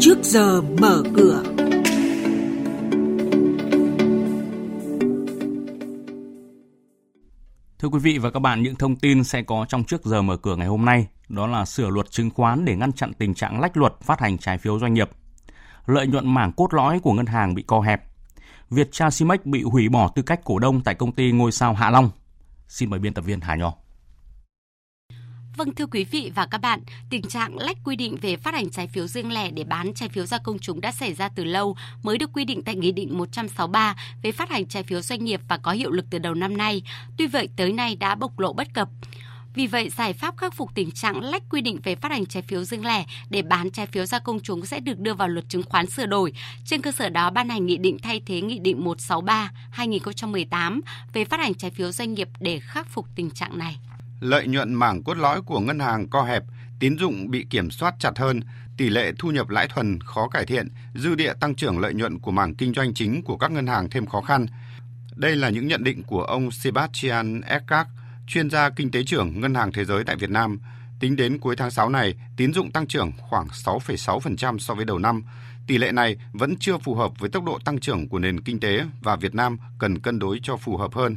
trước giờ mở cửa. Thưa quý vị và các bạn, những thông tin sẽ có trong trước giờ mở cửa ngày hôm nay, đó là sửa luật chứng khoán để ngăn chặn tình trạng lách luật phát hành trái phiếu doanh nghiệp. Lợi nhuận mảng cốt lõi của ngân hàng bị co hẹp. Viettel Simex bị hủy bỏ tư cách cổ đông tại công ty ngôi sao Hạ Long. Xin mời biên tập viên Hà Nho. Vâng thưa quý vị và các bạn, tình trạng lách quy định về phát hành trái phiếu riêng lẻ để bán trái phiếu ra công chúng đã xảy ra từ lâu, mới được quy định tại Nghị định 163 về phát hành trái phiếu doanh nghiệp và có hiệu lực từ đầu năm nay. Tuy vậy tới nay đã bộc lộ bất cập. Vì vậy, giải pháp khắc phục tình trạng lách quy định về phát hành trái phiếu riêng lẻ để bán trái phiếu ra công chúng sẽ được đưa vào luật chứng khoán sửa đổi. Trên cơ sở đó ban hành nghị định thay thế nghị định 163/2018 về phát hành trái phiếu doanh nghiệp để khắc phục tình trạng này lợi nhuận mảng cốt lõi của ngân hàng co hẹp, tín dụng bị kiểm soát chặt hơn, tỷ lệ thu nhập lãi thuần khó cải thiện, dư địa tăng trưởng lợi nhuận của mảng kinh doanh chính của các ngân hàng thêm khó khăn. Đây là những nhận định của ông Sebastian Eckart, chuyên gia kinh tế trưởng Ngân hàng Thế giới tại Việt Nam. Tính đến cuối tháng 6 này, tín dụng tăng trưởng khoảng 6,6% so với đầu năm. Tỷ lệ này vẫn chưa phù hợp với tốc độ tăng trưởng của nền kinh tế và Việt Nam cần cân đối cho phù hợp hơn.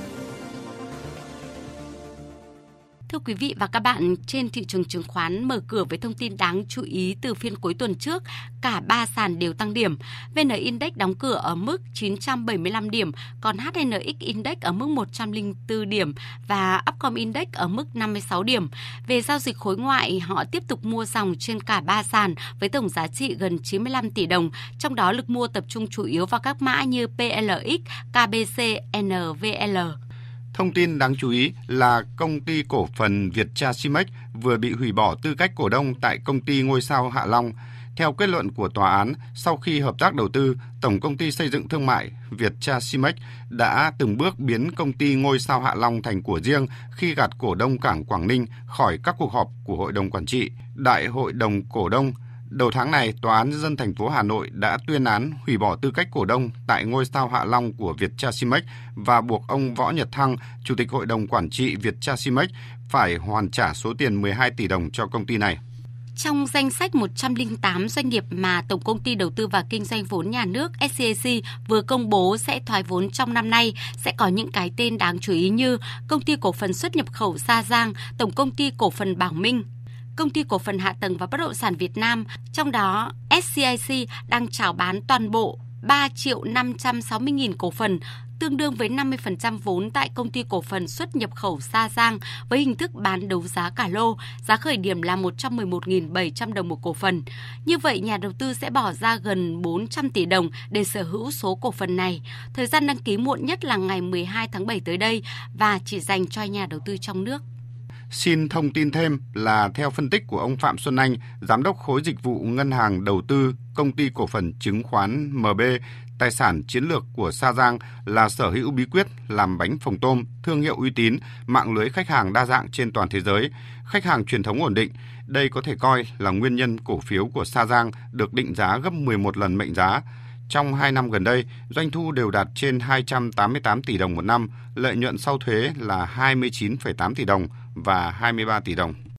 Thưa quý vị và các bạn, trên thị trường chứng khoán mở cửa với thông tin đáng chú ý từ phiên cuối tuần trước, cả ba sàn đều tăng điểm. VN Index đóng cửa ở mức 975 điểm, còn HNX Index ở mức 104 điểm và Upcom Index ở mức 56 điểm. Về giao dịch khối ngoại, họ tiếp tục mua dòng trên cả ba sàn với tổng giá trị gần 95 tỷ đồng, trong đó lực mua tập trung chủ yếu vào các mã như PLX, KBC, NVL. Thông tin đáng chú ý là công ty cổ phần Vietcha Simex vừa bị hủy bỏ tư cách cổ đông tại công ty ngôi sao Hạ Long. Theo kết luận của tòa án, sau khi hợp tác đầu tư, Tổng công ty xây dựng thương mại Vietcha Simex đã từng bước biến công ty ngôi sao Hạ Long thành của riêng khi gạt cổ đông cảng Quảng Ninh khỏi các cuộc họp của hội đồng quản trị, đại hội đồng cổ đông Đầu tháng này, Tòa án Nhân dân thành phố Hà Nội đã tuyên án hủy bỏ tư cách cổ đông tại ngôi sao Hạ Long của Vietchasimex và buộc ông Võ Nhật Thăng, Chủ tịch Hội đồng Quản trị Vietchasimex, phải hoàn trả số tiền 12 tỷ đồng cho công ty này. Trong danh sách 108 doanh nghiệp mà Tổng công ty Đầu tư và Kinh doanh vốn nhà nước SCAC vừa công bố sẽ thoái vốn trong năm nay sẽ có những cái tên đáng chú ý như Công ty Cổ phần xuất nhập khẩu Sa Giang, Tổng công ty Cổ phần Bảo Minh, công ty cổ phần hạ tầng và bất động sản Việt Nam, trong đó SCIC đang chào bán toàn bộ 3 triệu 560 nghìn cổ phần, tương đương với 50% vốn tại công ty cổ phần xuất nhập khẩu Sa Giang với hình thức bán đấu giá cả lô, giá khởi điểm là 111.700 đồng một cổ phần. Như vậy, nhà đầu tư sẽ bỏ ra gần 400 tỷ đồng để sở hữu số cổ phần này. Thời gian đăng ký muộn nhất là ngày 12 tháng 7 tới đây và chỉ dành cho nhà đầu tư trong nước. Xin thông tin thêm là theo phân tích của ông Phạm Xuân Anh, Giám đốc khối dịch vụ ngân hàng đầu tư công ty cổ phần chứng khoán MB, tài sản chiến lược của Sa Giang là sở hữu bí quyết làm bánh phồng tôm, thương hiệu uy tín, mạng lưới khách hàng đa dạng trên toàn thế giới, khách hàng truyền thống ổn định. Đây có thể coi là nguyên nhân cổ phiếu của Sa Giang được định giá gấp 11 lần mệnh giá. Trong 2 năm gần đây, doanh thu đều đạt trên 288 tỷ đồng một năm, lợi nhuận sau thuế là 29,8 tỷ đồng và 23 tỷ đồng.